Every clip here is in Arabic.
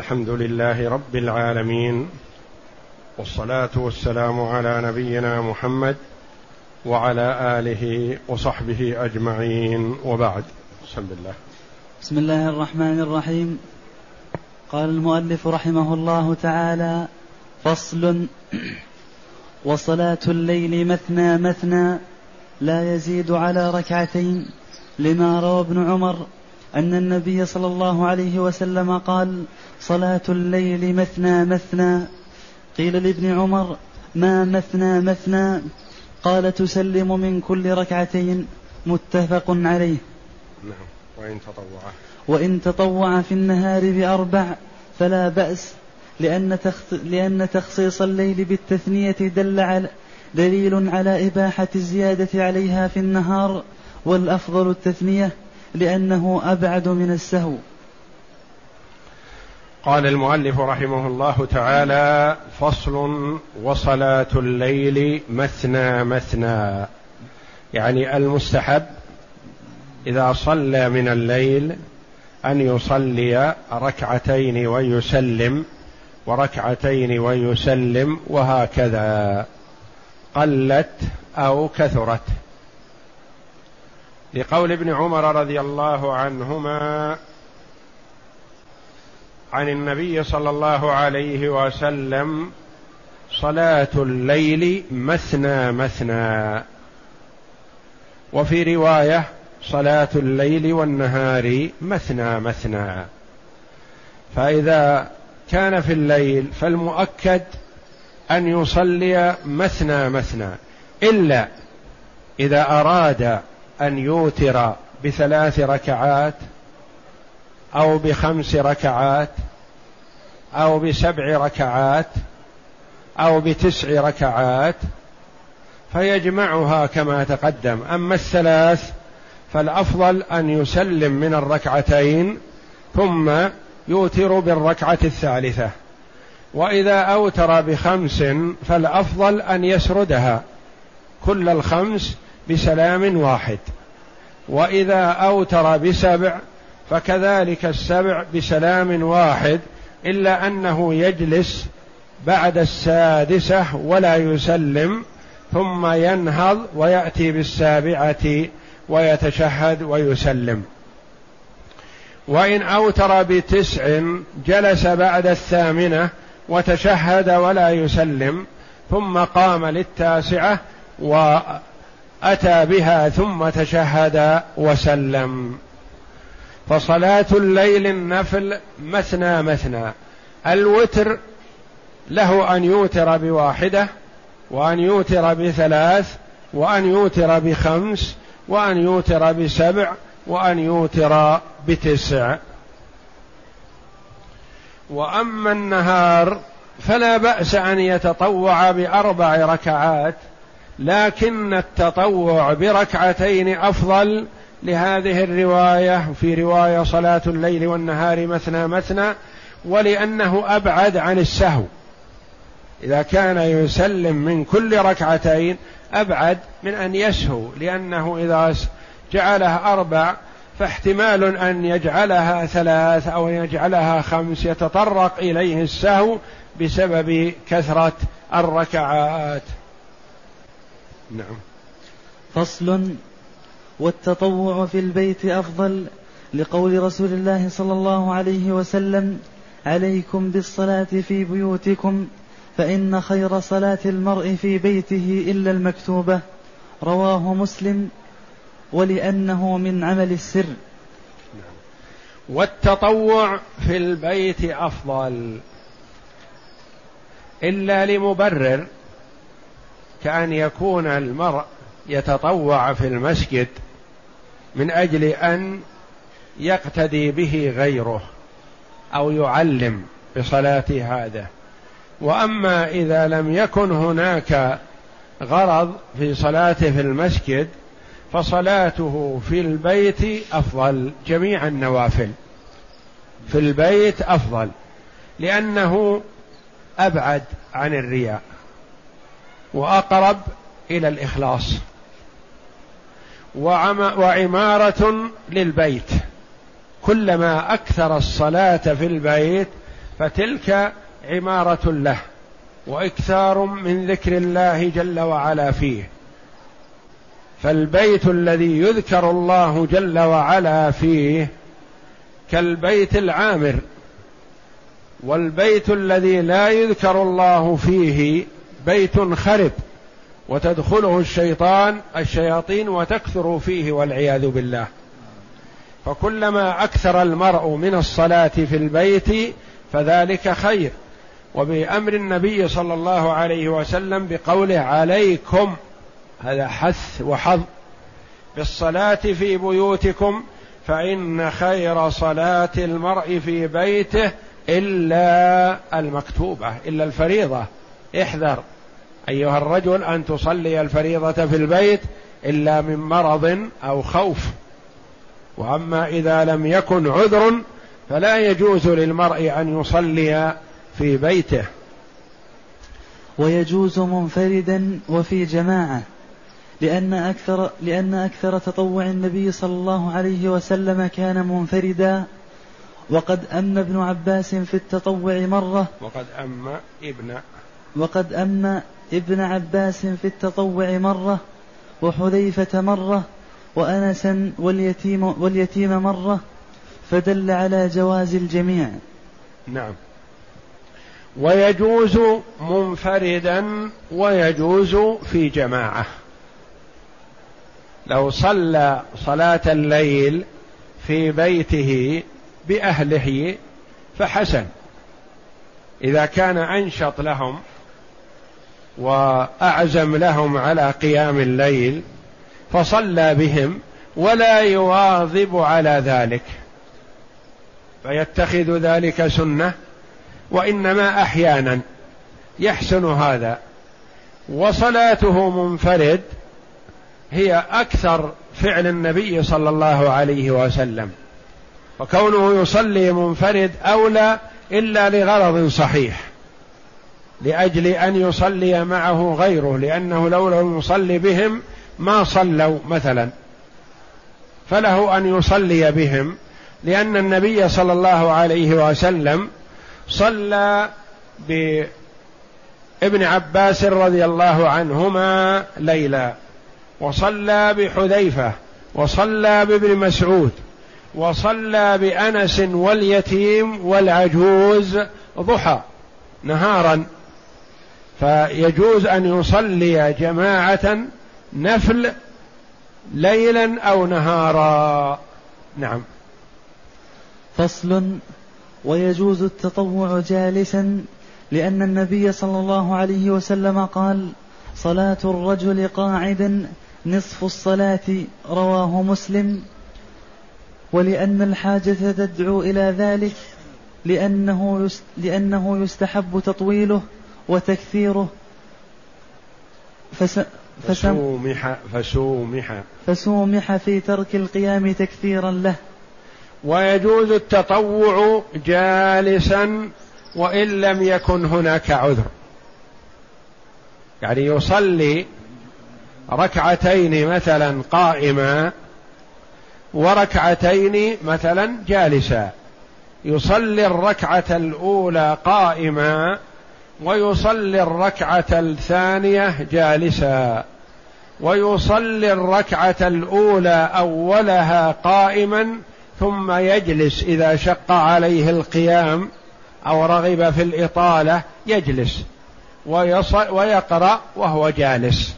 الحمد لله رب العالمين والصلاة والسلام على نبينا محمد وعلى آله وصحبه أجمعين وبعد. بسم الله. بسم الله الرحمن الرحيم. قال المؤلف رحمه الله تعالى فصل وصلاة الليل مثنى مثنى لا يزيد على ركعتين لما روى ابن عمر أن النبي صلى الله عليه وسلم قال صلاة الليل مثنى مثنى. قيل لابن عمر ما مثنى مثنى؟ قال تسلم من كل ركعتين. متفق عليه. نعم. وإن تطوع. وإن تطوع في النهار بأربع فلا بأس لأن, لأن تخصيص الليل بالتثنية دل على دليل على إباحة الزيادة عليها في النهار والأفضل التثنية لأنه أبعد من السهو. قال المؤلف رحمه الله تعالى فصل وصلاة الليل مثنى مثنى. يعني المستحب إذا صلى من الليل أن يصلي ركعتين ويسلم وركعتين ويسلم وهكذا. قلت أو كثرت. لقول ابن عمر رضي الله عنهما عن النبي صلى الله عليه وسلم صلاة الليل مثنى مثنى. وفي رواية صلاة الليل والنهار مثنى مثنى. فإذا كان في الليل فالمؤكد أن يصلي مثنى مثنى إلا إذا أراد أن يوتر بثلاث ركعات أو بخمس ركعات أو بسبع ركعات أو بتسع ركعات فيجمعها كما تقدم. أما الثلاث فالأفضل أن يسلم من الركعتين ثم يوتر بالركعة الثالثة. وإذا أوتر بخمس فالأفضل أن يسردها كل الخمس بسلام واحد. وإذا أوتر بسبع فكذلك السبع بسلام واحد إلا أنه يجلس بعد السادسة ولا يسلم ثم ينهض ويأتي بالسابعة ويتشهد ويسلم. وإن أوتر بتسع جلس بعد الثامنة وتشهد ولا يسلم ثم قام للتاسعة واتى بها ثم تشهد وسلم. فصلاة الليل النفل مثنى مثنى. الوتر له أن يوتر بواحدة وأن يوتر بثلاث وأن يوتر بخمس وأن يوتر بسبع وأن يوتر بتسع. وأما النهار فلا بأس أن يتطوع بأربع ركعات. لكن التطوع بركعتين أفضل لهذه الرواية في رواية صلاة الليل والنهار مثنى مثنى ولأنه أبعد عن السهو. إذا كان يسلم من كل ركعتين أبعد من أن يسهو لأنه إذا جعلها أربع فاحتمال أن يجعلها ثلاث أو يجعلها خمس يتطرق إليه السهو بسبب كثرة الركعات. نعم. فصل والتطوع في البيت أفضل لقول رسول الله صلى الله عليه وسلم عليكم بالصلاة في بيوتكم فإن خير صلاة المرء في بيته إلا المكتوبة. رواه مسلم ولأنه من عمل السر. والتطوع في البيت أفضل إلا لمبرر كأن يكون المرء يتطوع في المسجد من أجل أن يقتدي به غيره أو يعلم بصلاة هذا. وأما إذا لم يكن هناك غرض في صلاته في المسجد فصلاته في البيت أفضل جميع النوافل في البيت أفضل لأنه أبعد عن الرياء. وأقرب إلى الإخلاص. وعمارة للبيت. كلما أكثر الصلاة في البيت فتلك عمارة له وإكثار من ذكر الله جل وعلا فيه. فالبيت الذي يذكر الله جل وعلا فيه كالبيت العامر. والبيت الذي لا يذكر الله فيه بيت خرب وتدخله الشيطان الشياطين وتكثر فيه والعياذ بالله. فكلما أكثر المرء من الصلاة في البيت فذلك خير. وبأمر النبي صلى الله عليه وسلم بقوله عليكم هذا حث وحظ بالصلاة في بيوتكم فإن خير صلاة المرء في بيته إلا المكتوبة إلا الفريضة. احذر. أيها الرجل أن تصلي الفريضة في البيت إلا من مرض أو خوف. وأما إذا لم يكن عذر فلا يجوز للمرء أن يصلي في بيته. ويجوز منفردا وفي جماعة لأن أكثر لأن أكثر تطوع النبي صلى الله عليه وسلم كان منفردا. وقد أم ابن عباس في التطوع مرة. وقد أم ابن وقد أم ابن عباس في التطوع مرة وحذيفة مرة وأنسا واليتيم, واليتيم مرة فدل على جواز الجميع. نعم. ويجوز منفردا ويجوز في جماعة. لو صلى صلاة الليل في بيته بأهله فحسن. إذا كان أنشط لهم وأعزم لهم على قيام الليل فصلى بهم ولا يواظب على ذلك فيتخذ ذلك سنة وإنما أحيانا يحسن هذا وصلاته منفرد هي أكثر فعل النبي صلى الله عليه وسلم وكونه يصلي منفرد أولى إلا لغرض صحيح لأجل أن يصلي معه غيره لأنه لو لم يصلي بهم ما صلوا مثلا. فله أن يصلي بهم لأن النبي صلى الله عليه وسلم صلى بابن عباس رضي الله عنهما ليلا وصلى بحذيفة وصلى بابن مسعود وصلى بأنس واليتيم والعجوز ضحى نهارا. فيجوز أن يصلي جماعة نفل ليلا أو نهارا. نعم. فصل. ويجوز التطوع جالسا لأن النبي صلى الله عليه وسلم قال صلاة الرجل قاعدا نصف الصلاة رواه مسلم. ولأن الحاجة تدعو إلى ذلك لأنه لأنه يستحب تطويله. وتكثيره. فس فسومح فسومح. فسومح في ترك القيام تكثيرا له. ويجوز التطوع جالسا وإن لم يكن هناك عذر. يعني يصلي ركعتين مثلا قائما وركعتين مثلا جالسا. يصلي الركعة الأولى قائما ويصلي الركعة الثانية جالسا ويصلي الركعة الأولى أولها قائما ثم يجلس إذا شق عليه القيام أو رغب في الإطالة يجلس ويقرأ وهو جالس.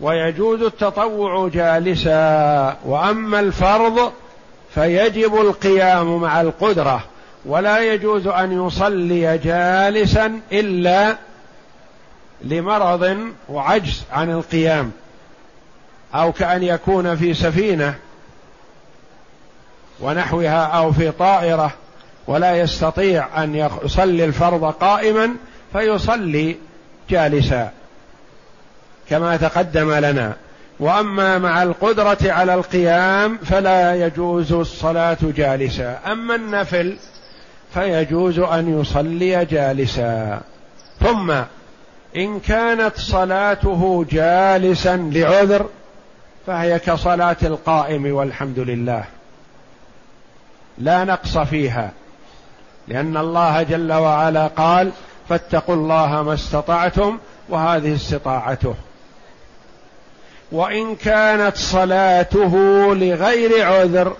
ويجوز التطوع جالسا وأما الفرض فيجب القيام مع القدرة. ولا يجوز أن يصلي جالسا إلا لمرض وعجز عن القيام أو كأن يكون في سفينة ونحوها أو في طائرة ولا يستطيع أن يصلي الفرض قائما فيصلي جالسا كما تقدم لنا. وأما مع القدرة على القيام فلا يجوز الصلاة جالسا. أما النفل فيجوز أن يصلي جالسا. ثم إن كانت صلاته جالسا لعذر فهي كصلاة القائم والحمد لله. لا نقص فيها لأن الله جل وعلا قال فاتقوا الله ما استطعتم وهذه استطاعته. وإن كانت صلاته لغير عذر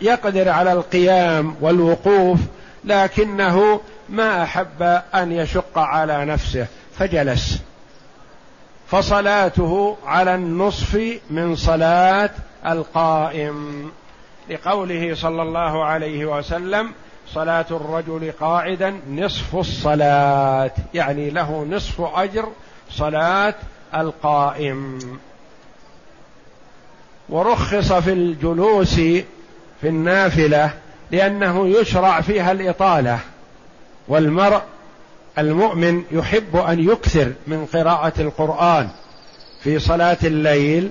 يقدر على القيام والوقوف لكنه ما أحب أن يشق على نفسه فجلس. فصلاته على النصف من صلاة القائم. لقوله صلى الله عليه وسلم صلاة الرجل قاعدا نصف الصلاة. يعني له نصف أجر صلاة القائم. ورخص في الجلوس في النافلة لأنه يشرع فيها الإطالة والمرء المؤمن يحب أن يكثر من قراءة القرآن في صلاة الليل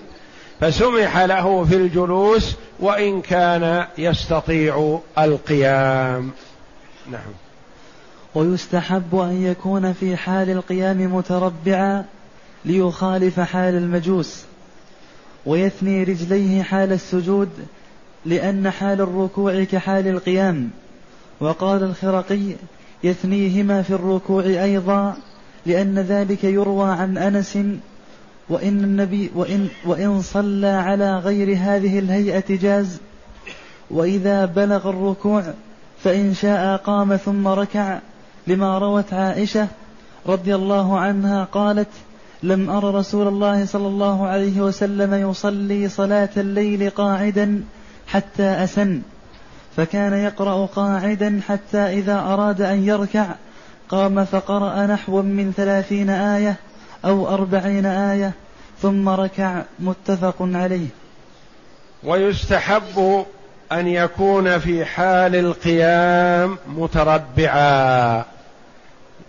فسمح له في الجلوس وإن كان يستطيع القيام. نعم. ويستحب أن يكون في حال القيام متربعا ليخالف حال المجوس ويثني رجليه حال السجود لأن حال الركوع كحال القيام. وقال الخرقي يثنيهما في الركوع أيضا لأن ذلك يروى عن أنس وإن النبي وإن وإن صلى على غير هذه الهيئة جاز. وإذا بلغ الركوع فإن شاء قام ثم ركع. لما روت عائشة رضي الله عنها قالت لم أر رسول الله صلى الله عليه وسلم يصلي صلاة الليل قاعدا حتى أسن فكان يقرأ قاعدا حتى إذا أراد أن يركع قام فقرأ نحو من ثلاثين آية أو أربعين آية ثم ركع متفق عليه. ويستحب أن يكون في حال القيام متربعا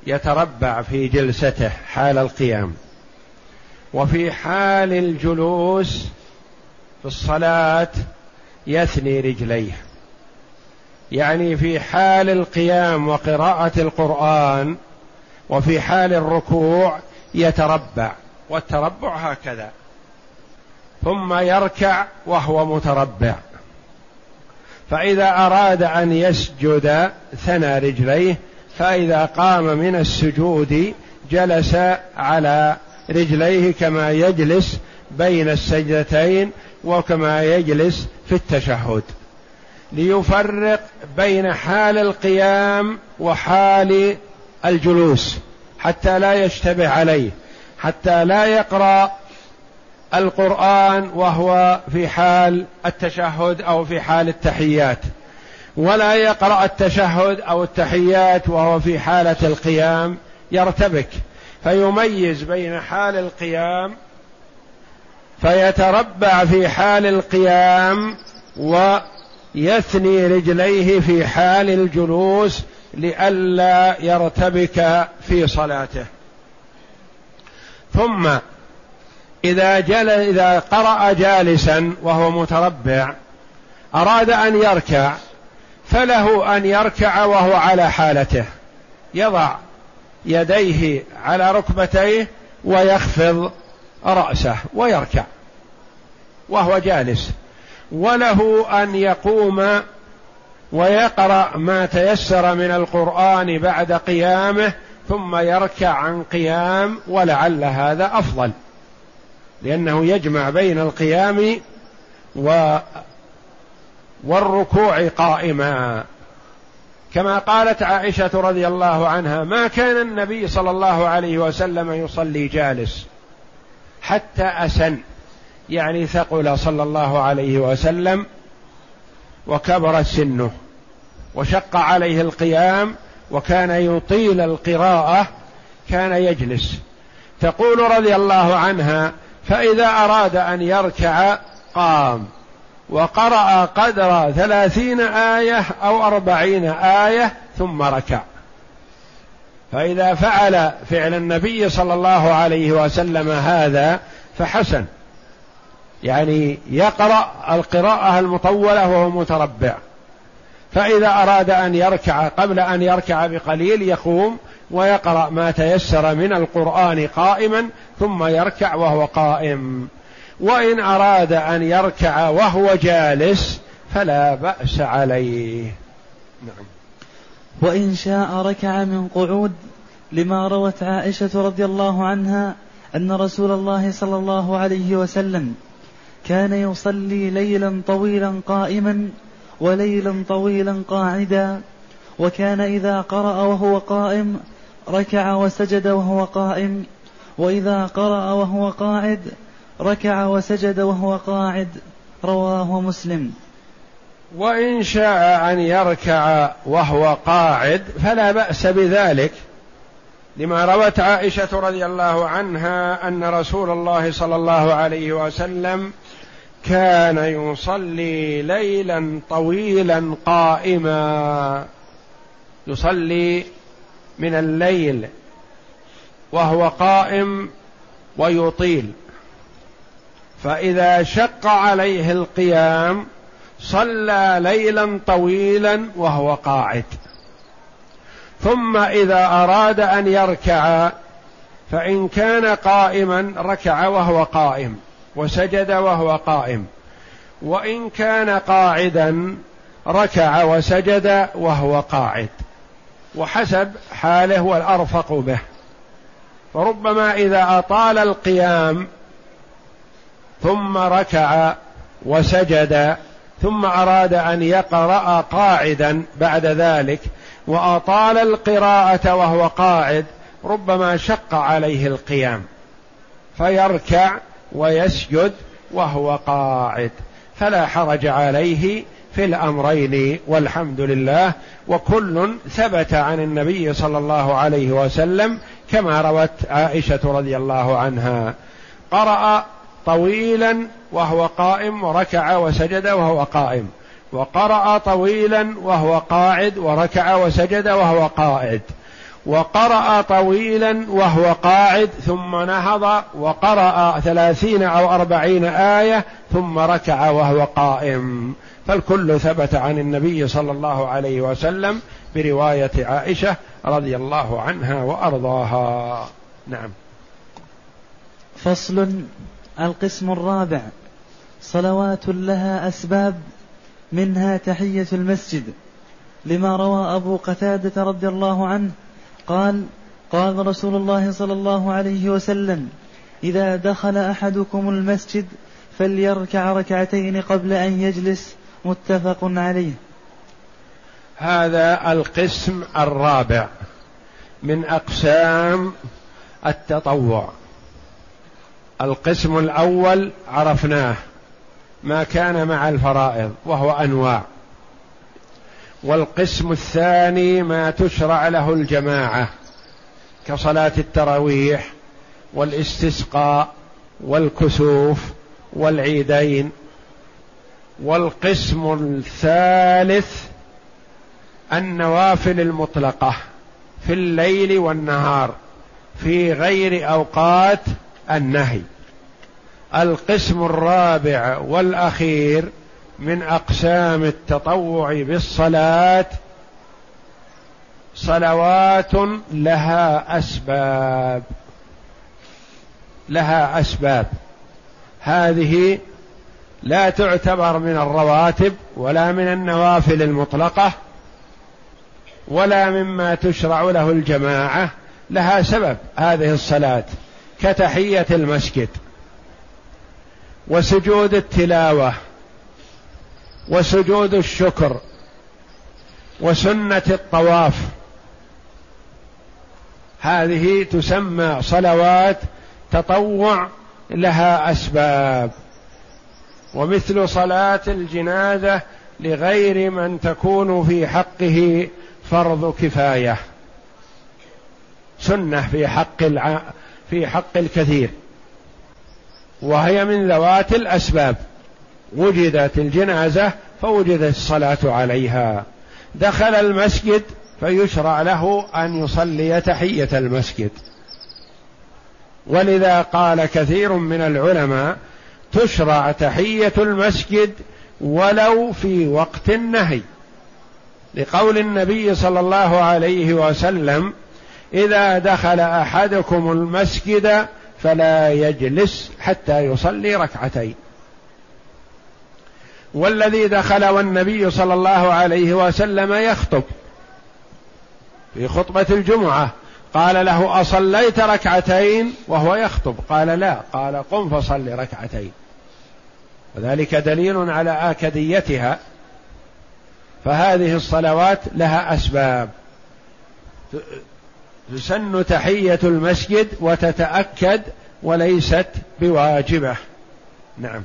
يتربع في جلسته حال القيام. وفي حال الجلوس في الصلاة يثني رجليه. يعني في حال القيام وقراءة القرآن وفي حال الركوع يتربع والتربع هكذا. ثم يركع وهو متربع. فإذا أراد أن يسجد ثنى رجليه فإذا قام من السجود جلس على رجليه كما يجلس بين السجدتين وكما يجلس في التشهد ليفرق بين حال القيام وحال الجلوس حتى لا يشتبه عليه حتى لا يقرأ القرآن وهو في حال التشهد أو في حال التحيات ولا يقرأ التشهد أو التحيات وهو في حالة القيام يرتبك. فيميز بين حال القيام فيتربع في حال القيام و يثني رجليه في حال الجلوس لئلا يرتبك في صلاته. ثم إذا جل إذا قرأ جالسا وهو متربع أراد أن يركع فله أن يركع وهو على حالته. يضع يديه على ركبتيه ويخفض رأسه ويركع وهو جالس. وله أن يقوم ويقرأ ما تيسر من القرآن بعد قيامه ثم يركع عن قيام ولعل هذا أفضل. لأنه يجمع بين القيام و والركوع قائما. كما قالت عائشة رضي الله عنها ما كان النبي صلى الله عليه وسلم يصلي جالس حتى أسن. يعني ثقل صلى الله عليه وسلم وكبرت سنه وشق عليه القيام وكان يطيل القراءة كان يجلس. تقول رضي الله عنها فإذا أراد أن يركع قام وقرأ قدر ثلاثين آية أو أربعين آية ثم ركع. فإذا فعل فعل النبي صلى الله عليه وسلم هذا فحسن. يعني يقرأ القراءة المطولة وهو متربع. فإذا أراد أن يركع قبل أن يركع بقليل يقوم ويقرأ ما تيسر من القرآن قائما ثم يركع وهو قائم. وإن أراد أن يركع وهو جالس فلا بأس عليه. نعم. وإن شاء ركع من قعود لما روت عائشة رضي الله عنها أن رسول الله صلى الله عليه وسلم كان يصلي ليلا طويلا قائما وليلا طويلا قاعدا وكان إذا قرأ وهو قائم ركع وسجد وهو قائم وإذا قرأ وهو قاعد ركع وسجد وهو قاعد رواه مسلم. وإن شاء أن يركع وهو قاعد فلا بأس بذلك. لما روت عائشة رضي الله عنها أن رسول الله صلى الله عليه وسلم كان يصلي ليلا طويلا قائما. يصلي من الليل وهو قائم ويطيل. فإذا شق عليه القيام صلى ليلا طويلا وهو قاعد. ثم إذا أراد أن يركع فإن كان قائما ركع وهو قائم وسجد وهو قائم. وإن كان قاعدا ركع وسجد وهو قاعد. وحسب حاله والأرفق به. فربما إذا أطال القيام ثم ركع وسجد ثم أراد أن يقرأ قاعدا بعد ذلك وأطال القراءة وهو قاعد ربما شق عليه القيام. فيركع ويسجد وهو قاعد. فلا حرج عليه في الأمرين والحمد لله. وكل ثبت عن النبي صلى الله عليه وسلم كما روت عائشة رضي الله عنها. قرأ طويلا وهو قائم وركع وسجد وهو قائم. وقرأ طويلا وهو قاعد وركع وسجد وهو قاعد. وقرأ طويلا وهو قاعد ثم نهض وقرأ ثلاثين أو أربعين آية ثم ركع وهو قائم. فالكل ثبت عن النبي صلى الله عليه وسلم برواية عائشة رضي الله عنها وأرضاها. نعم. فصل القسم الرابع. صلوات لها أسباب منها تحية المسجد. لما روى أبو قتادة رضي الله عنه قال قال رسول الله صلى الله عليه وسلم إذا دخل أحدكم المسجد فليركع ركعتين قبل أن يجلس متفق عليه. هذا القسم الرابع من أقسام التطوع. القسم الأول عرفناه ما كان مع الفرائض وهو أنواع. والقسم الثاني ما تشرع له الجماعة كصلاة التراويح والاستسقاء والكسوف والعيدين. والقسم الثالث النوافل المطلقة في الليل والنهار في غير أوقات النهي. القسم الرابع والأخير من أقسام التطوع بالصلاة صلوات لها أسباب. لها أسباب. هذه لا تعتبر من الرواتب ولا من النوافل المطلقة ولا مما تشرع له الجماعة. لها سبب هذه الصلاة. كتحية المسجد وسجود التلاوة وسجود الشكر وسنة الطواف هذه تسمى صلوات تطوع لها أسباب ومثل صلاة الجنازة لغير من تكون في حقه فرض كفاية سنة في حق. في حق الكثير وهي من ذوات الأسباب وجدت الجنازة فوجدت الصلاة عليها. دخل المسجد فيشرع له أن يصلي تحية المسجد. ولذا قال كثير من العلماء تشرع تحية المسجد ولو في وقت النهي لقول النبي صلى الله عليه وسلم إذا دخل أحدكم المسجد فلا يجلس حتى يصلي ركعتين. والذي دخل والنبي صلى الله عليه وسلم يخطب في خطبة الجمعة قال له أصليت ركعتين وهو يخطب؟ قال لا قال قم فصل ركعتين. وذلك دليل على آكديتها. فهذه الصلوات لها أسباب. تسن تحية المسجد وتتأكد وليست بواجبة. نعم.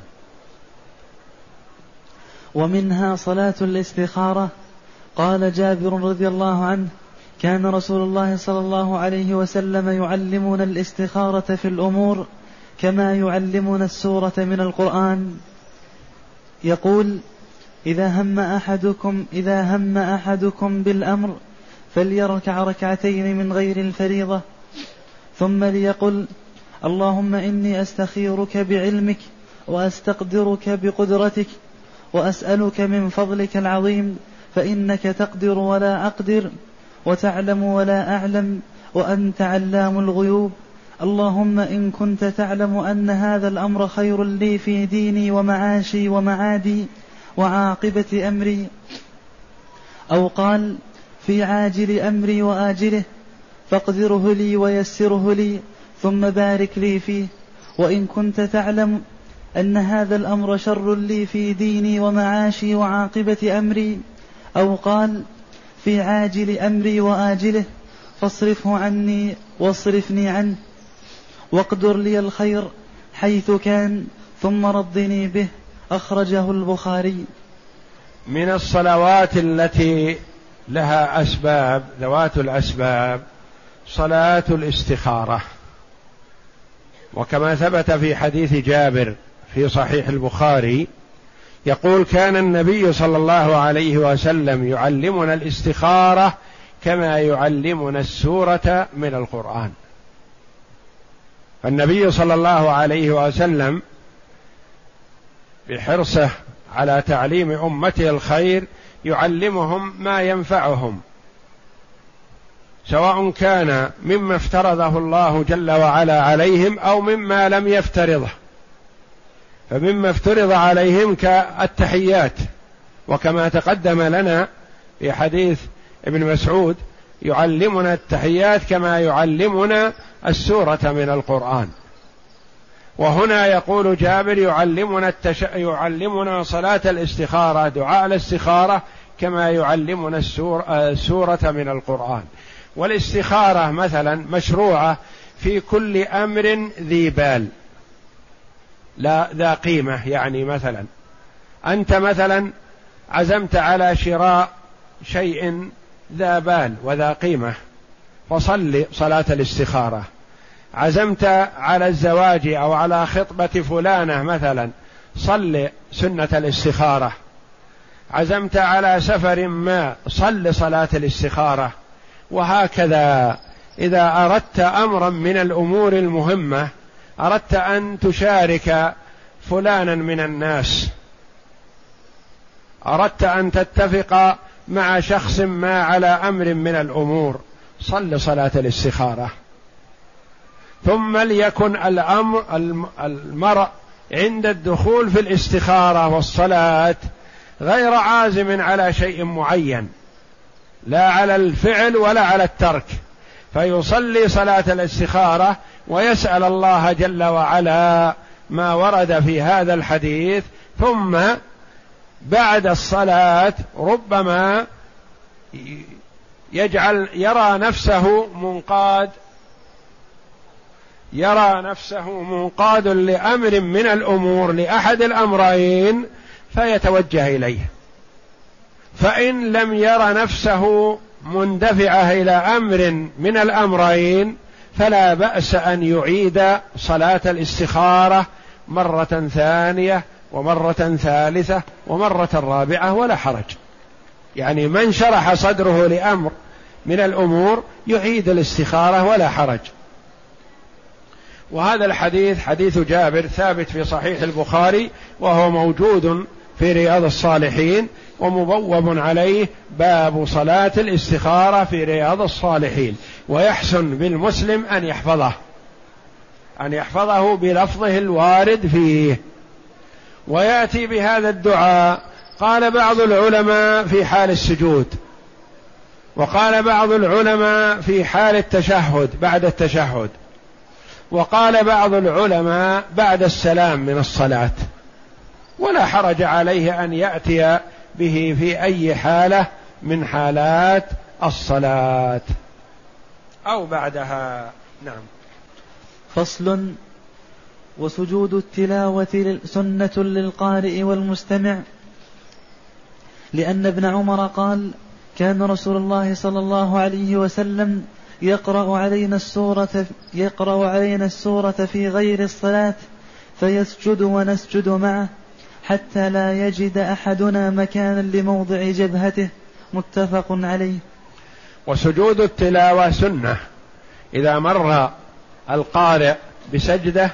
ومنها صلاة الاستخارة. قال جابر رضي الله عنه كان رسول الله صلى الله عليه وسلم يعلمنا الاستخارة في الأمور كما يعلمنا السورة من القرآن. يقول إذا هم أحدكم إذا هم أحدكم بالأمر فليركع ركعتين من غير الفريضة. ثم ليقل اللهم إني أستخيرك بعلمك وأستقدرك بقدرتك وأسألك من فضلك العظيم فإنك تقدر ولا أقدر وتعلم ولا أعلم وأنت علام الغيوب. اللهم إن كنت تعلم أن هذا الأمر خير لي في ديني ومعاشي ومعادي وعاقبة أمري. أو قال في عاجل أمري وآجله فاقدره لي ويسره لي ثم بارك لي فيه. وإن كنت تعلم أن هذا الأمر شر لي في ديني ومعاشي وعاقبة أمري أو قال في عاجل أمري وآجله فاصرفه عني واصرفني عنه. واقدر لي الخير حيث كان ثم ردني به أخرجه البخاري. من الصلوات التي لها أسباب ذوات الأسباب صلاة الاستخارة. وكما ثبت في حديث جابر في صحيح البخاري يقول كان النبي صلى الله عليه وسلم يعلمنا الاستخارة كما يعلمنا السورة من القرآن. فالنبي صلى الله عليه وسلم بحرصه على تعليم أمته الخير يعلمهم ما ينفعهم. سواء كان مما افترضه الله جل وعلا عليهم أو مما لم يفترضه. فمما افترض عليهم كالتحيات. وكما تقدم لنا في حديث ابن مسعود يعلمنا التحيات كما يعلمنا السورة من القرآن. وهنا يقول جابر يعلمنا التش... يعلمنا صلاة الاستخارة دعاء الاستخارة كما يعلمنا السور... السورة من القرآن. والاستخارة مثلا مشروعة في كل أمر ذي بال. لا ذا قيمة يعني مثلا. أنت مثلا عزمت على شراء شيء ذا بال وذا قيمة فصل صلاة الاستخارة. عزمت على الزواج أو على خطبة فلانة مثلا صل سنة الاستخارة. عزمت على سفر ما صل صلاة الاستخارة. وهكذا إذا أردت أمرا من الأمور المهمة أردت أن تشارك فلانا من الناس. أردت أن تتفق مع شخص ما على أمر من الأمور صل صلاة الاستخارة. ثم ليكن الأمر المرء عند الدخول في الاستخارة والصلاة غير عازم على شيء معين لا على الفعل ولا على الترك. فيصلي صلاة الاستخارة ويسأل الله جل وعلا ما ورد في هذا الحديث ثم بعد الصلاة ربما يجعل يرى نفسه منقاد يرى نفسه منقاد لأمر من الأمور لأحد الأمرين فيتوجه إليه. فإن لم ير نفسه مندفعة إلى أمر من الأمرين فلا بأس أن يعيد صلاة الاستخارة مرة ثانية ومرة ثالثة ومرة رابعة ولا حرج. يعني من شرح صدره لأمر من الأمور يعيد الاستخارة ولا حرج. وهذا الحديث حديث جابر ثابت في صحيح البخاري وهو موجود في رياض الصالحين ومبوب عليه باب صلاة الاستخارة في رياض الصالحين ويحسن بالمسلم أن يحفظه أن يحفظه بلفظه الوارد فيه. ويأتي بهذا الدعاء قال بعض العلماء في حال السجود وقال بعض العلماء في حال التشهد بعد التشهد. وقال بعض العلماء بعد السلام من الصلاة ولا حرج عليه أن يأتي به في أي حالة من حالات الصلاة. أو بعدها نعم. فصل وسجود التلاوة سنة للقارئ والمستمع. لأن ابن عمر قال كان رسول الله صلى الله عليه وسلم يقرأ علينا السورة يقرأ علينا السورة في غير الصلاة فيسجد ونسجد معه حتى لا يجد أحدنا مكانا لموضع جبهته متفق عليه. وسجود التلاوة سنة. إذا مر القارئ بسجدة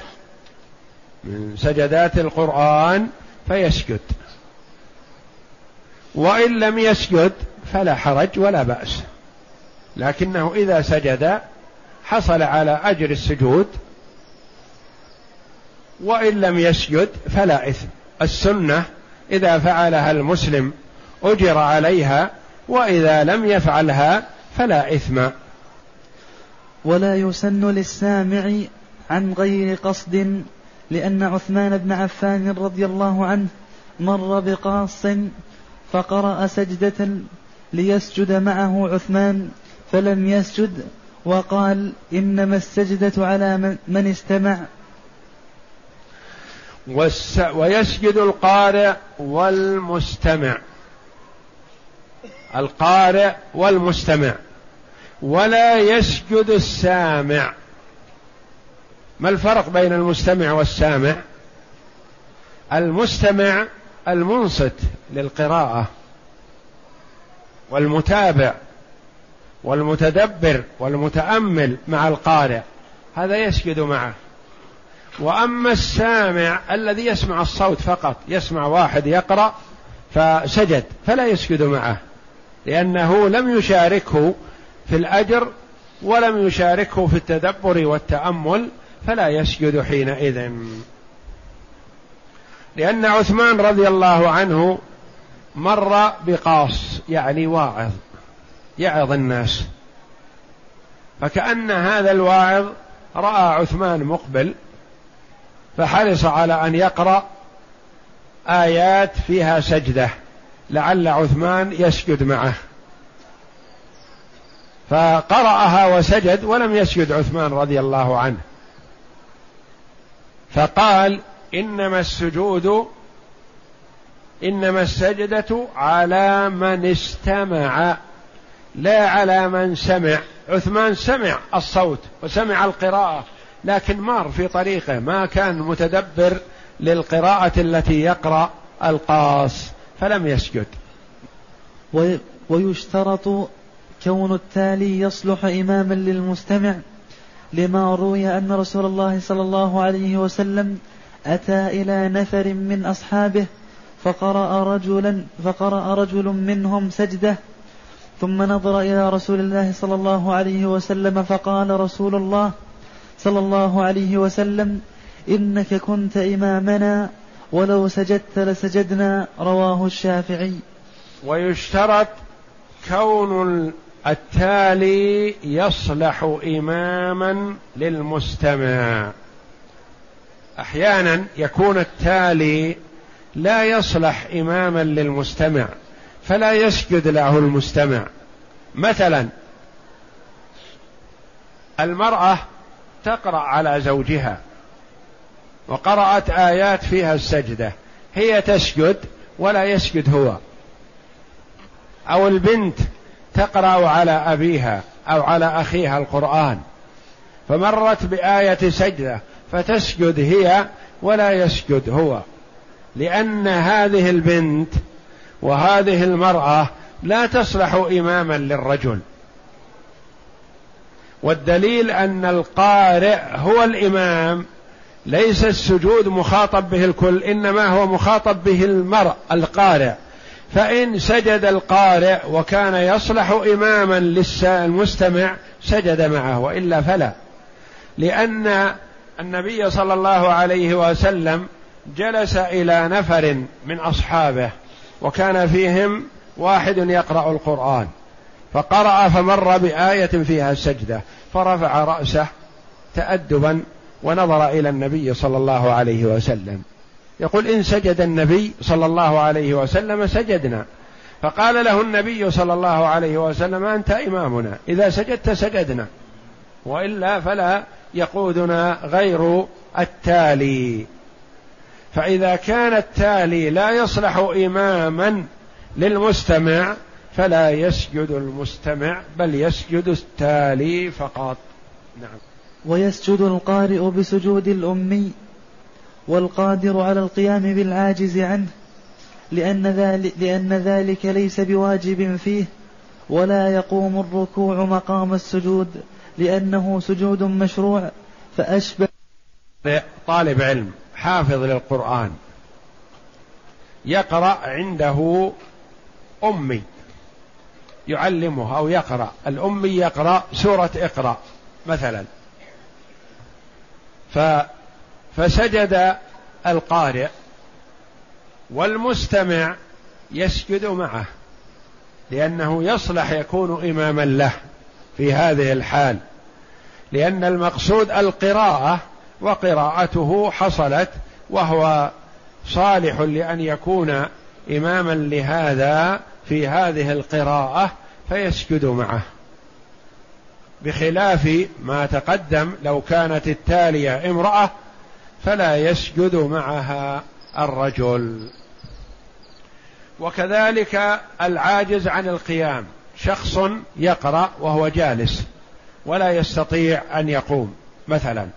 من سجدات القرآن فيسجد. وإن لم يسجد فلا حرج ولا بأس. لكنه إذا سجد حصل على أجر السجود وإن لم يسجد فلا إثم. السنة إذا فعلها المسلم أجر عليها وإذا لم يفعلها فلا إثم. ولا يسن للسامع عن غير قصد لأن عثمان بن عفان رضي الله عنه مر بقاص فقرأ سجدة ليسجد معه عثمان فلم يسجد وقال إنما السجدة على من استمع. ويسجد القارئ والمستمع. القارئ والمستمع. ولا يسجد السامع. ما الفرق بين المستمع والسامع؟ المستمع المنصت للقراءة والمتابع. والمتدبر والمتأمل مع القارئ هذا يسجد معه. وأما السامع الذي يسمع الصوت فقط يسمع واحد يقرأ فسجد فلا يسجد معه لأنه لم يشاركه في الأجر ولم يشاركه في التدبر والتأمل فلا يسجد حينئذ. لأن عثمان رضي الله عنه مر بقاص يعني واعظ. يعظ الناس. فكأن هذا الواعظ رأى عثمان مقبل فحرص على أن يقرأ آيات فيها سجدة لعل عثمان يسجد معه. فقرأها وسجد ولم يسجد عثمان رضي الله عنه. فقال إنما السجود إنما السجدة على من استمع. لا على من سمع. عثمان سمع الصوت وسمع القراءة لكن مار في طريقه ما كان متدبر للقراءة التي يقرأ القاص فلم يسجد. ويشترط كون التالي يصلح إماما للمستمع لما روي أن رسول الله صلى الله عليه وسلم أتى إلى نفر من أصحابه فقرأ رجلا فقرأ رجل منهم سجدة ثم نظر إلى رسول الله صلى الله عليه وسلم فقال رسول الله صلى الله عليه وسلم إنك كنت إمامنا ولو سجدت لسجدنا رواه الشافعي. ويشترط كون التالي يصلح إماما للمستمع. أحيانا يكون التالي لا يصلح إماما للمستمع. فلا يسجد له المستمع. مثلا المرأة تقرأ على زوجها وقرأت آيات فيها السجدة. هي تسجد ولا يسجد هو. أو البنت تقرأ على أبيها أو على أخيها القرآن. فمرت بآية سجدة فتسجد هي ولا يسجد هو. لأن هذه البنت وهذه المرأة لا تصلح إماما للرجل. والدليل أن القارئ هو الإمام ليس السجود مخاطب به الكل إنما هو مخاطب به المرء القارئ. فإن سجد القارئ وكان يصلح إماما للمستمع سجد معه وإلا فلا. لأن النبي صلى الله عليه وسلم جلس إلى نفر من أصحابه. وكان فيهم واحد يقرأ القرآن فقرأ فمر بآية فيها سجدة فرفع رأسه تأدبا ونظر إلى النبي صلى الله عليه وسلم. يقول إن سجد النبي صلى الله عليه وسلم سجدنا. فقال له النبي صلى الله عليه وسلم أنت إمامنا إذا سجدت سجدنا. وإلا فلا يقودنا غير التالي. فإذا كان التالي لا يصلح إماما للمستمع فلا يسجد المستمع بل يسجد التالي فقط. نعم. ويسجد القارئ بسجود الأمي والقادر على القيام بالعاجز عنه لأن ذلك, لأن ذلك ليس بواجب فيه ولا يقوم الركوع مقام السجود لأنه سجود مشروع فأشبه طالب علم. حافظ للقرآن. يقرأ عنده أمي. يعلمه أو يقرأ. الأمي يقرأ سورة إقرأ مثلا. ف فسجد القارئ والمستمع يسجد معه لأنه يصلح يكون إماما له في هذه الحال. لأن المقصود القراءة وقراءته حصلت وهو صالح لأن يكون إماما لهذا في هذه القراءة فيسجد معه. بخلاف ما تقدم لو كانت التالية امرأة فلا يسجد معها الرجل. وكذلك العاجز عن القيام. شخص يقرأ وهو جالس ولا يستطيع أن يقوم مثلا.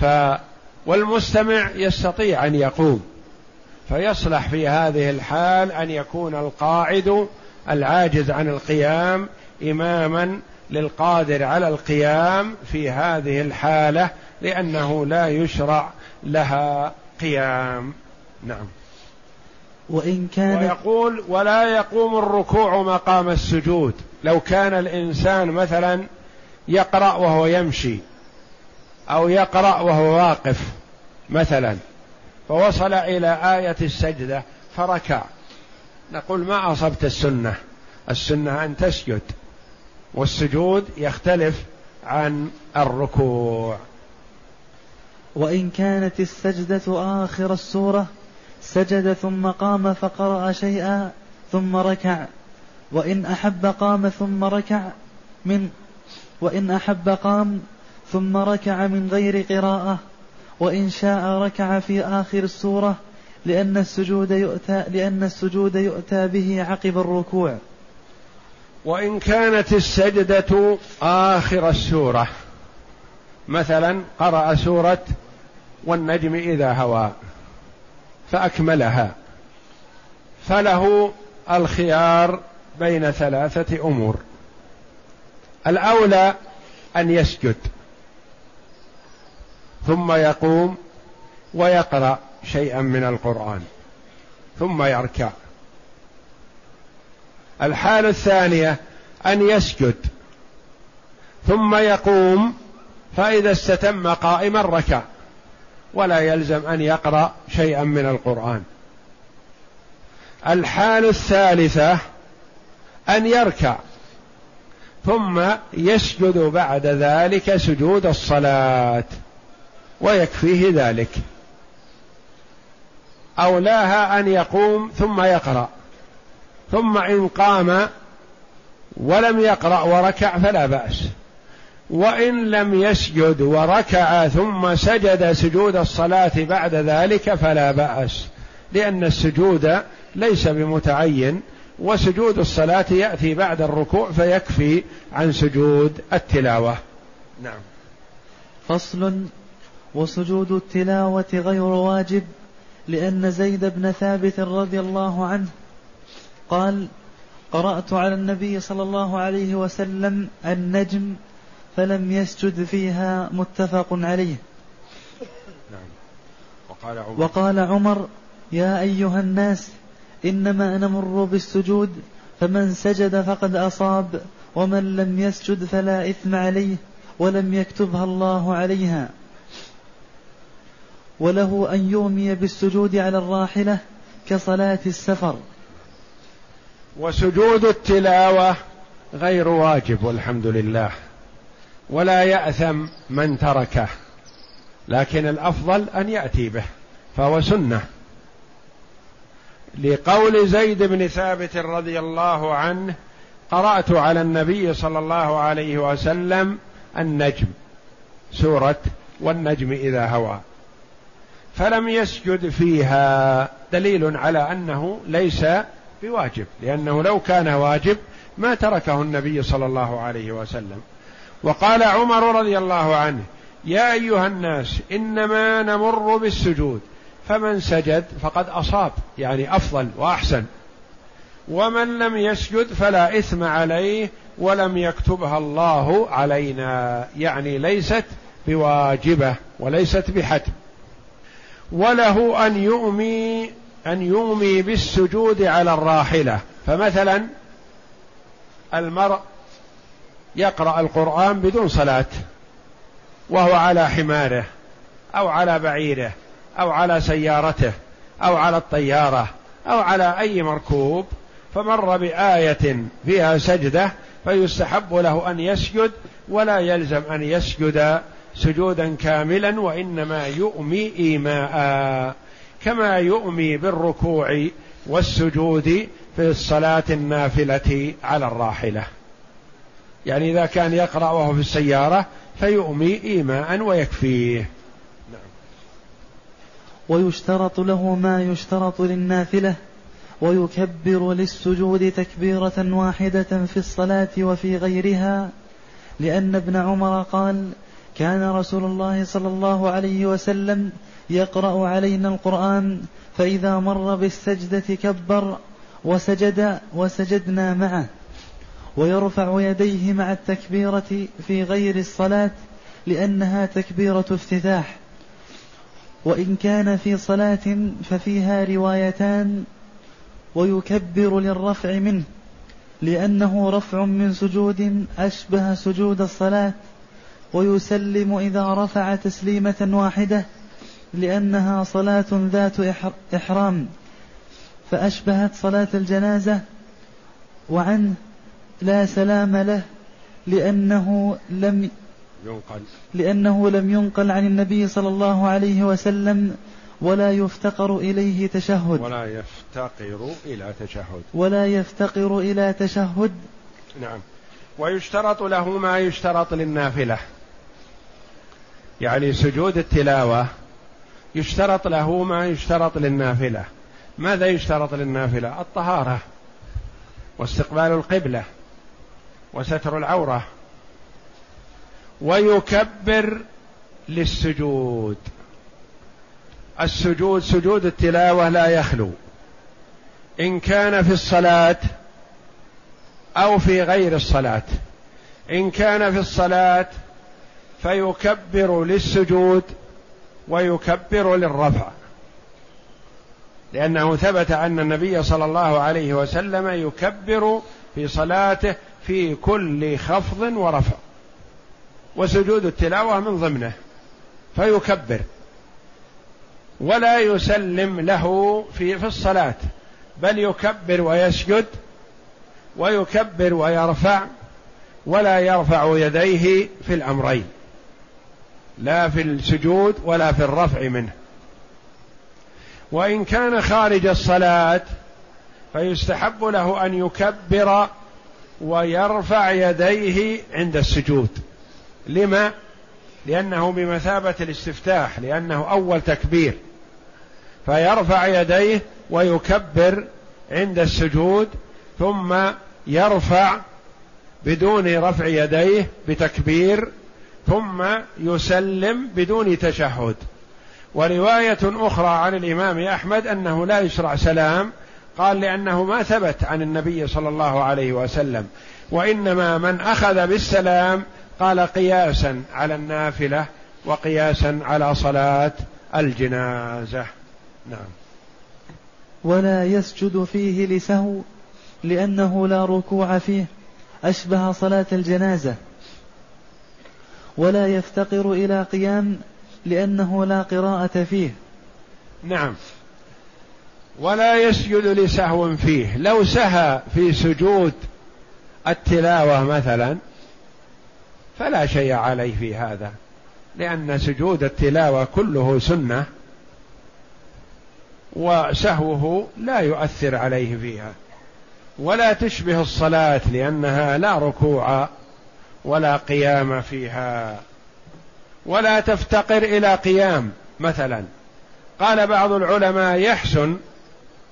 ف والمستمع يستطيع أن يقوم فيصلح في هذه الحال أن يكون القاعد العاجز عن القيام إماما للقادر على القيام في هذه الحالة لأنه لا يشرع لها قيام. نعم. وإن كان ويقول ولا يقوم الركوع مقام السجود. لو كان الإنسان مثلا يقرأ وهو يمشي أو يقرأ وهو واقف مثلا. فوصل إلى آية السجدة فركع. نقول ما أصبت السنة؟ السنة أن تسجد. والسجود يختلف عن الركوع. وإن كانت السجدة آخر السورة سجد ثم قام فقرأ شيئا ثم ركع. وإن أحب قام ثم ركع من وإن أحب قام ثم ركع من غير قراءة وإن شاء ركع في آخر السورة لأن السجود يؤتى لأن السجود يؤتى به عقب الركوع. وإن كانت السجدة آخر السورة مثلا قرأ سورة والنجم إذا هوى فأكملها فله الخيار بين ثلاثة أمور. الأولى أن يسجد. ثم يقوم ويقرأ شيئا من القرآن ثم يركع. الحالة الثانية أن يسجد ثم يقوم فإذا استتم قائما ركع ولا يلزم أن يقرأ شيئا من القرآن. الحال الثالثة أن يركع ثم يسجد بعد ذلك سجود الصلاة. ويكفيه ذلك. أولاها أن يقوم ثم يقرأ. ثم إن قام ولم يقرأ وركع فلا بأس. وإن لم يسجد وركع ثم سجد سجود الصلاة بعد ذلك فلا بأس. لأن السجود ليس بمتعين وسجود الصلاة يأتي بعد الركوع فيكفي عن سجود التلاوة. نعم. فصل وسجود التلاوة غير واجب لأن زيد بن ثابت رضي الله عنه قال قرأت على النبي صلى الله عليه وسلم النجم فلم يسجد فيها متفق عليه نعم. وقال عمر, وقال عمر يا أيها الناس إنما نمر بالسجود فمن سجد فقد أصاب ومن لم يسجد فلا إثم عليه ولم يكتبها الله عليها وله أن يرمي بالسجود على الراحلة كصلاة السفر. وسجود التلاوة غير واجب والحمد لله. ولا يأثم من تركه لكن الأفضل أن يأتي به فهو سنة. لقول زيد بن ثابت رضي الله عنه قرأت على النبي صلى الله عليه وسلم النجم سورة والنجم إذا هوى. فلم يسجد فيها. دليل على أنه ليس بواجب لأنه لو كان واجب ما تركه النبي صلى الله عليه وسلم. وقال عمر رضي الله عنه يا أيها الناس إنما نمر بالسجود فمن سجد فقد أصاب يعني أفضل وأحسن. ومن لم يسجد فلا إثم عليه ولم يكتبها الله علينا. يعني ليست بواجبة وليست بحتم. وله أن يؤمي أن يومي بالسجود على الراحلة. فمثلا المرء يقرأ القرآن بدون صلاة وهو على حماره أو على بعيره أو على سيارته أو على الطيارة أو على أي مركوب. فمر بآية فيها سجدة فيستحب له أن يسجد ولا يلزم أن يسجد سجودا كاملا وإنما يؤمي إيماء. كما يؤمي بالركوع والسجود في الصلاة النافلة على الراحلة. يعني إذا كان يقرأ وهو في السيارة فيؤمي إيماء ويكفيه. ويشترط له ما يشترط للنافلة ويكبر للسجود تكبيرة واحدة في الصلاة وفي غيرها لأن ابن عمر قال كان رسول الله صلى الله عليه وسلم يقرأ علينا القرآن فإذا مر بالسجدة كبر وسجد وسجدنا معه. ويرفع يديه مع التكبيرة في غير الصلاة لأنها تكبيرة افتتاح. وإن كان في صلاة ففيها روايتان ويكبر للرفع منه لأنه رفع من سجود أشبه سجود الصلاة ويسلم إذا رفع تسليمة واحدة لأنها صلاة ذات إحرام. فأشبهت صلاة الجنازة وعنه لا سلام له لأنه لم ينقل. لأنه لم ينقل عن النبي صلى الله عليه وسلم ولا يفتقر إليه تشهد. ولا يفتقر إلى تشهد. ولا يفتقر إلى تشهد. نعم. ويشترط له ما يشترط للنافلة. يعني سجود التلاوة يشترط له ما يشترط للنافلة. ماذا يشترط للنافلة؟ الطهارة واستقبال القبلة وستر العورة ويكبر للسجود. السجود سجود التلاوة لا يخلو. إن كان في الصلاة أو في غير الصلاة. إن كان في الصلاة فيكبر للسجود ويكبر للرفع. لأنه ثبت أن النبي صلى الله عليه وسلم يكبر في صلاته في كل خفض ورفع. وسجود التلاوة من ضمنه. فيكبر. ولا يسلم له في في الصلاة. بل يكبر ويسجد ويكبر ويرفع ولا يرفع يديه في الأمرين. لا في السجود ولا في الرفع منه. وإن كان خارج الصلاة فيستحب له أن يكبر ويرفع يديه عند السجود. لما؟ لأنه بمثابة الاستفتاح لأنه أول تكبير. فيرفع يديه ويكبر عند السجود ثم يرفع بدون رفع يديه بتكبير ثم يسلم بدون تشهد. ورواية أخرى عن الإمام أحمد أنه لا يشرع سلام قال لأنه ما ثبت عن النبي صلى الله عليه وسلم. وإنما من أخذ بالسلام قال قياسا على النافلة وقياسا على صلاة الجنازة. نعم. ولا يسجد فيه لسهو لأنه لا ركوع فيه أشبه صلاة الجنازة. ولا يفتقر إلى قيام لأنه لا قراءة فيه. نعم. ولا يسجد لسهو فيه. لو سهى في سجود التلاوة مثلا فلا شيء عليه في هذا. لأن سجود التلاوة كله سنة وسهوه لا يؤثر عليه فيها. ولا تشبه الصلاة لأنها لا ركوع ولا قيام فيها. ولا تفتقر إلى قيام مثلا. قال بعض العلماء يحسن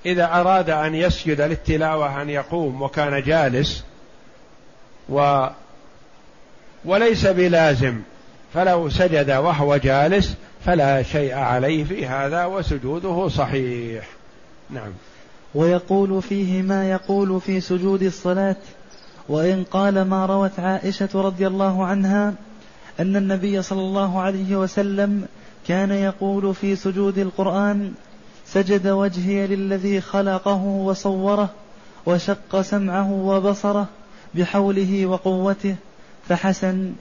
إذا أراد أن يسجد للتلاوة أن يقوم وكان جالس و وليس بلازم فلو سجد وهو جالس فلا شيء عليه في هذا وسجوده صحيح. نعم. ويقول فيه ما يقول في سجود الصلاة. وإن قال ما روت عائشة رضي الله عنها أن النبي صلى الله عليه وسلم كان يقول في سجود القرآن سجد وجهي للذي خلقه وصوره وشق سمعه وبصره بحوله وقوته فحسن.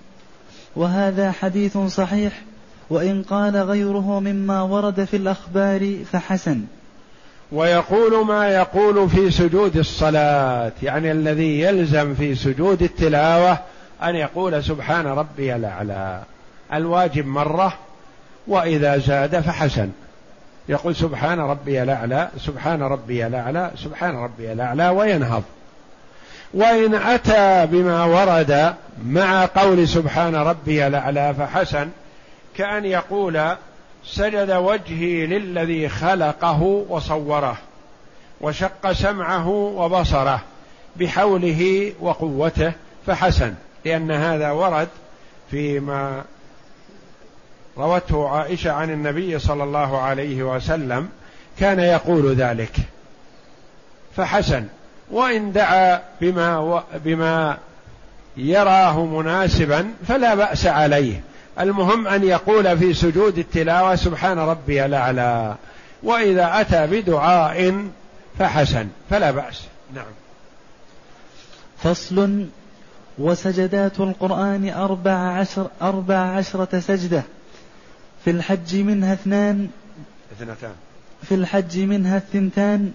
وهذا حديث صحيح وإن قال غيره مما ورد في الأخبار فحسن. ويقول ما يقول في سجود الصلاة يعني الذي يلزم في سجود التلاوة أن يقول سبحان ربي الأعلى. الواجب مرة وإذا زاد فحسن. يقول سبحان ربي الأعلى سبحان ربي الأعلى سبحان ربي الأعلى وينهض. وإن أتى بما ورد مع قول سبحان ربي الأعلى فحسن كأن يقول سجد وجهي للذي خلقه وصوره وشق سمعه وبصره بحوله وقوته فحسن لأن هذا ورد فيما روته عائشة عن النبي صلى الله عليه وسلم كان يقول ذلك. فحسن وإن دعا بما بما يراه مناسبا فلا بأس عليه. المهم أن يقول في سجود التلاوة سبحان ربي الأعلى وإذا أتى بدعاء فحسن فلا بأس. نعم. فصل وسجدات القرآن أربع عشر أربع عشرة سجدة. في الحج منها اثنان. اثنتان. في الحج منها الثنتان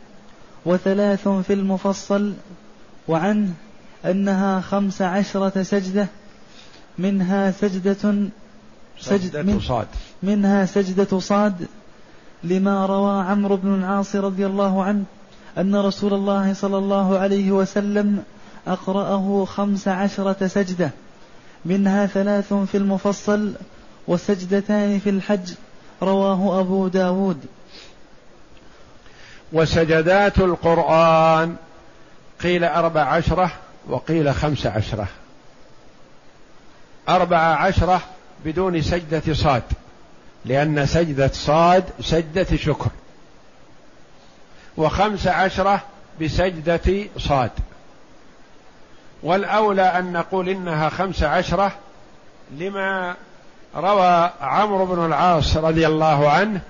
وثلاث في المفصل. وعنه أنها خمس عشرة سجدة. منها سجدة سجدة من صاد. منها سجدة صاد لما روى عمرو بن العاص رضي الله عنه أن رسول الله صلى الله عليه وسلم أقرأه خمس عشرة سجدة منها ثلاث في المفصل وسجدتان في الحج رواه أبو داود. وسجدات القرآن قيل أربع عشرة وقيل خمس عشرة. أربع عشرة بدون سجدة صاد. لأن سجدة صاد سجدة شكر. وخمس عشرة بسجدة صاد. والأولى أن نقول إنها خمس عشرة لما روى عمرو بن العاص رضي الله عنه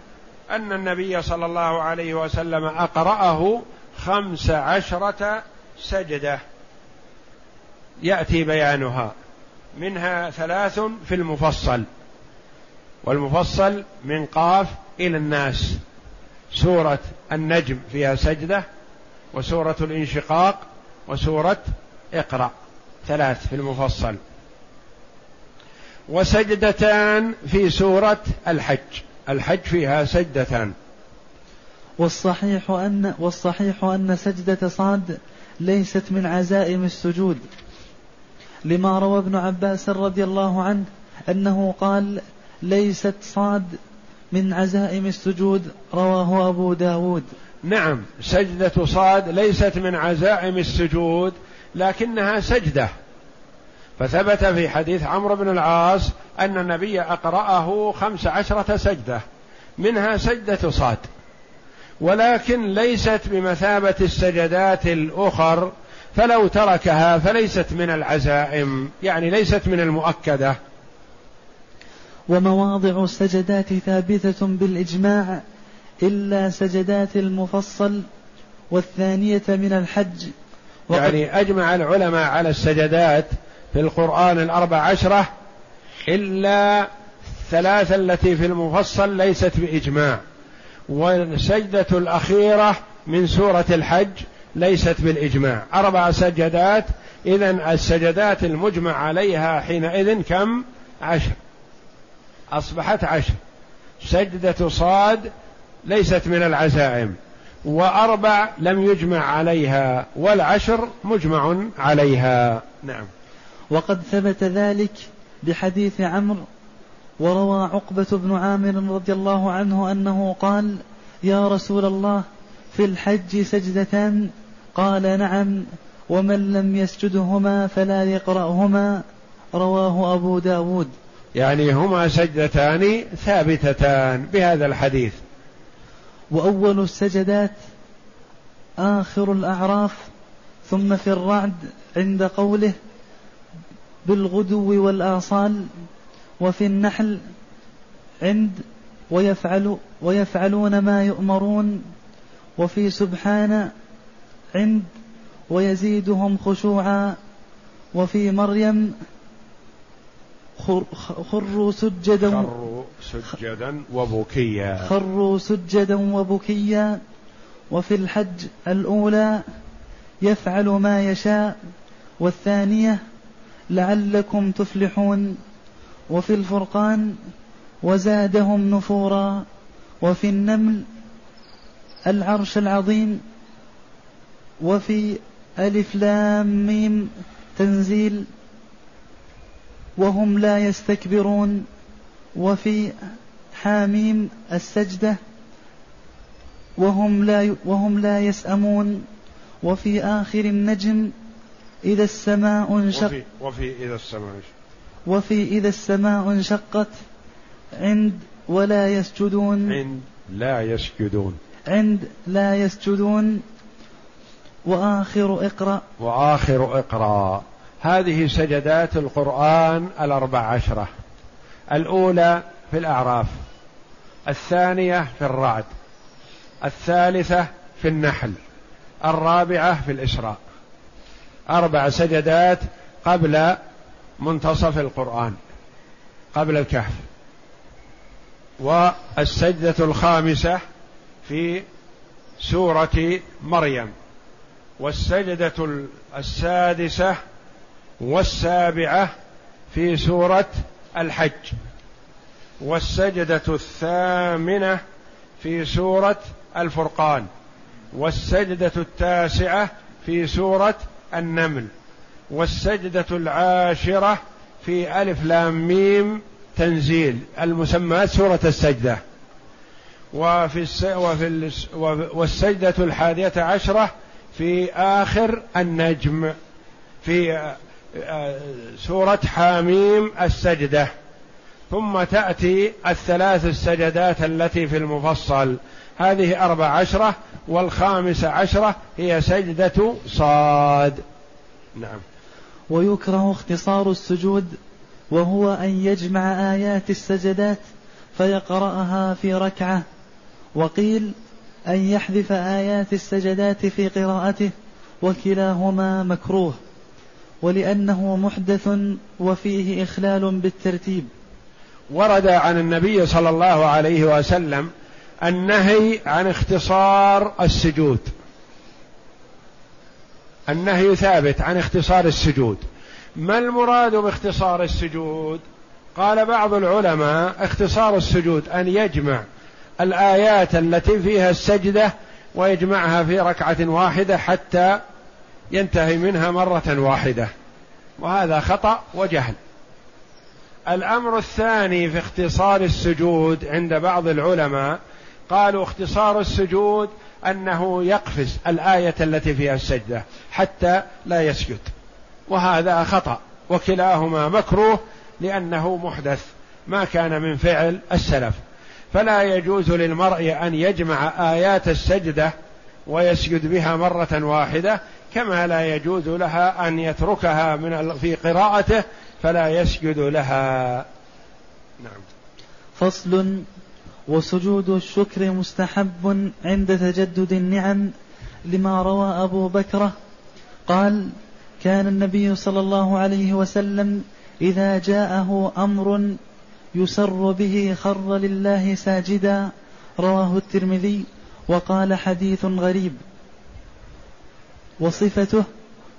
أن النبي صلى الله عليه وسلم أقرأه خمس عشرة سجدة. يأتي بيانها. منها ثلاث في المفصل والمفصل من قاف إلى الناس. سورة النجم فيها سجدة وسورة الانشقاق وسورة اقرأ. ثلاث في المفصل. وسجدتان في سورة الحج. الحج فيها سجدتان. والصحيح أن والصحيح أن سجدة صاد ليست من عزائم السجود. لما روى ابن عباس رضي الله عنه أنه قال ليست صاد من عزائم السجود رواه أبو داود. نعم سجدة صاد ليست من عزائم السجود لكنها سجدة. فثبت في حديث عمرو بن العاص أن النبي أقرأه خمس عشرة سجدة منها سجدة صاد. ولكن ليست بمثابة السجدات الأخر فلو تركها فليست من العزائم يعني ليست من المؤكدة. ومواضع السجدات ثابتة بالإجماع إلا سجدات المفصل والثانية من الحج. يعني أجمع العلماء على السجدات في القرآن الأربع عشرة إلا الثلاثة التي في المفصل ليست بإجماع. والسجدة الأخيرة من سورة الحج ليست بالإجماع. أربع سجدات إذا السجدات المجمع عليها حينئذ كم؟ عشر. أصبحت عشر. سجدة صاد ليست من العزائم. وأربع لم يجمع عليها والعشر مجمع عليها. نعم. وقد ثبت ذلك بحديث عمرو وروى عقبة بن عامر رضي الله عنه أنه قال يا رسول الله في الحج سجدتان قال نعم ومن لم يسجدهما فلا يقرأهما. رواه أبو داود. يعني هما سجدتان ثابتتان بهذا الحديث. وأول السجدات آخر الأعراف ثم في الرعد عند قوله بالغدو والآصال وفي النحل عند ويفعل ويفعلون ما يؤمرون وفي سبحان عند ويزيدهم خشوعا. وفي مريم خروا سجدا خروا سجدا وبكيا. خروا سجدا وبكيا. وفي الحج الأولى يفعل ما يشاء. والثانية لعلكم تفلحون. وفي الفرقان وزادهم نفورا. وفي النمل العرش العظيم وفي ألف لام ميم تنزيل وهم لا يستكبرون وفي حاميم السجدة وهم لا وهم لا يسأمون وفي آخر النجم إذا السماء انشق وفي, وفي إذا السماء وفي إذا السماء انشقت عند ولا يسجدون عند لا يسجدون. عند لا يسجدون وآخر اقرأ. وآخر اقرأ. هذه سجدات القرآن الأربع عشرة. الأولى في الأعراف. الثانية في الرعد. الثالثة في النحل. الرابعة في الإسراء. أربع سجدات قبل منتصف القرآن. قبل الكهف. والسجدة الخامسة في سورة مريم. والسجدة السادسة والسابعة في سورة الحج. والسجدة الثامنة في سورة الفرقان. والسجدة التاسعة في سورة النمل. والسجدة العاشرة في ألف لام ميم تنزيل المسمى سورة السجدة. وفي الس... وفي الس... والسجدة الحادية عشرة في آخر النجم في سورة حاميم السجدة. ثم تأتي الثلاث السجدات التي في المفصل. هذه أربع عشرة والخامسة عشرة هي سجدة صاد. نعم. ويكره اختصار السجود وهو أن يجمع آيات السجدات فيقرأها في ركعة. وقيل أن يحذف آيات السجدات في قراءته وكلاهما مكروه ولأنه محدث وفيه إخلال بالترتيب. ورد عن النبي صلى الله عليه وسلم النهي عن اختصار السجود. النهي ثابت عن اختصار السجود. ما المراد باختصار السجود؟ قال بعض العلماء اختصار السجود أن يجمع الآيات التي فيها السجدة ويجمعها في ركعة واحدة حتى ينتهي منها مرة واحدة. وهذا خطأ وجهل. الأمر الثاني في اختصار السجود عند بعض العلماء قالوا اختصار السجود أنه يقفز الآية التي فيها السجدة حتى لا يسجد. وهذا خطأ وكلاهما مكروه لأنه محدث ما كان من فعل السلف. فلا يجوز للمرء أن يجمع آيات السجدة ويسجد بها مرة واحدة كما لا يجوز لها أن يتركها من في قراءته فلا يسجد لها. نعم. فصل وسجود الشكر مستحب عند تجدد النعم لما روى أبو بكرة. قال كان النبي صلى الله عليه وسلم إذا جاءه أمر يسر به خر لله ساجدا رواه الترمذي وقال حديث غريب. وصفته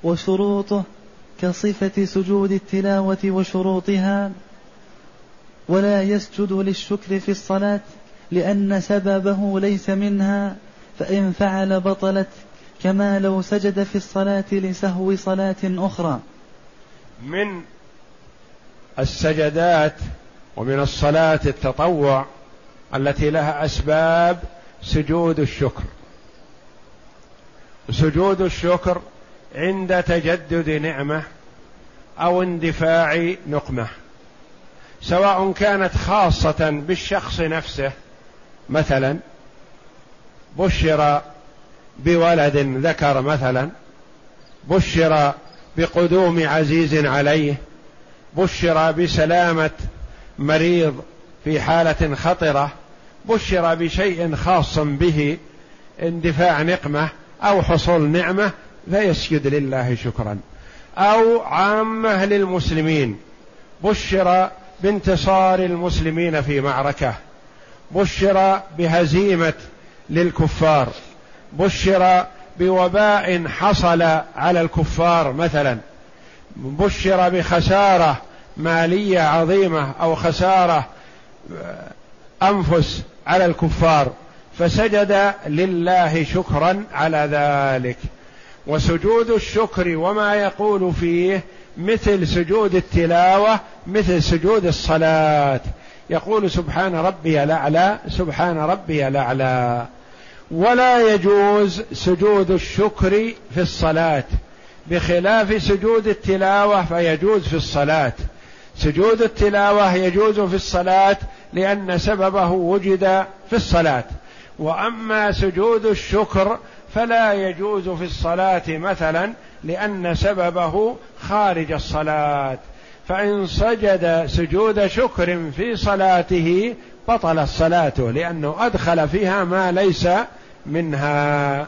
وشروطه كصفة سجود التلاوة وشروطها ولا يسجد للشكر في الصلاة لأن سببه ليس منها فإن فعل بطلت كما لو سجد في الصلاة لسهو صلاة أخرى. من السجدات ومن الصلاة التطوع التي لها أسباب سجود الشكر. سجود الشكر عند تجدد نعمة أو اندفاع نقمة سواء كانت خاصة بالشخص نفسه. مثلا بشر بولد ذكر مثلا بشر بقدوم عزيز عليه بشر بسلامة مريض في حالة خطرة بشر بشيء خاص به اندفاع نقمة أو حصول نعمة فيسجد لله شكرا. أو عامة للمسلمين بشر بانتصار المسلمين في معركة بشر بهزيمة للكفار بشر بوباء حصل على الكفار مثلا بشر بخسارة مالية عظيمة أو خسارة أنفس على الكفار. فسجد لله شكرا على ذلك. وسجود الشكر وما يقول فيه مثل سجود التلاوة مثل سجود الصلاة. يقول سبحان ربي الأعلى سبحان ربي الأعلى. ولا يجوز سجود الشكر في الصلاة. بخلاف سجود التلاوة فيجوز في الصلاة. سجود التلاوة يجوز في الصلاة لأن سببه وجد في الصلاة. وأما سجود الشكر فلا يجوز في الصلاة مثلا لأن سببه خارج الصلاة. فإن سجد سجود شكر في صلاته بطلت صلاته لأنه أدخل فيها ما ليس منها.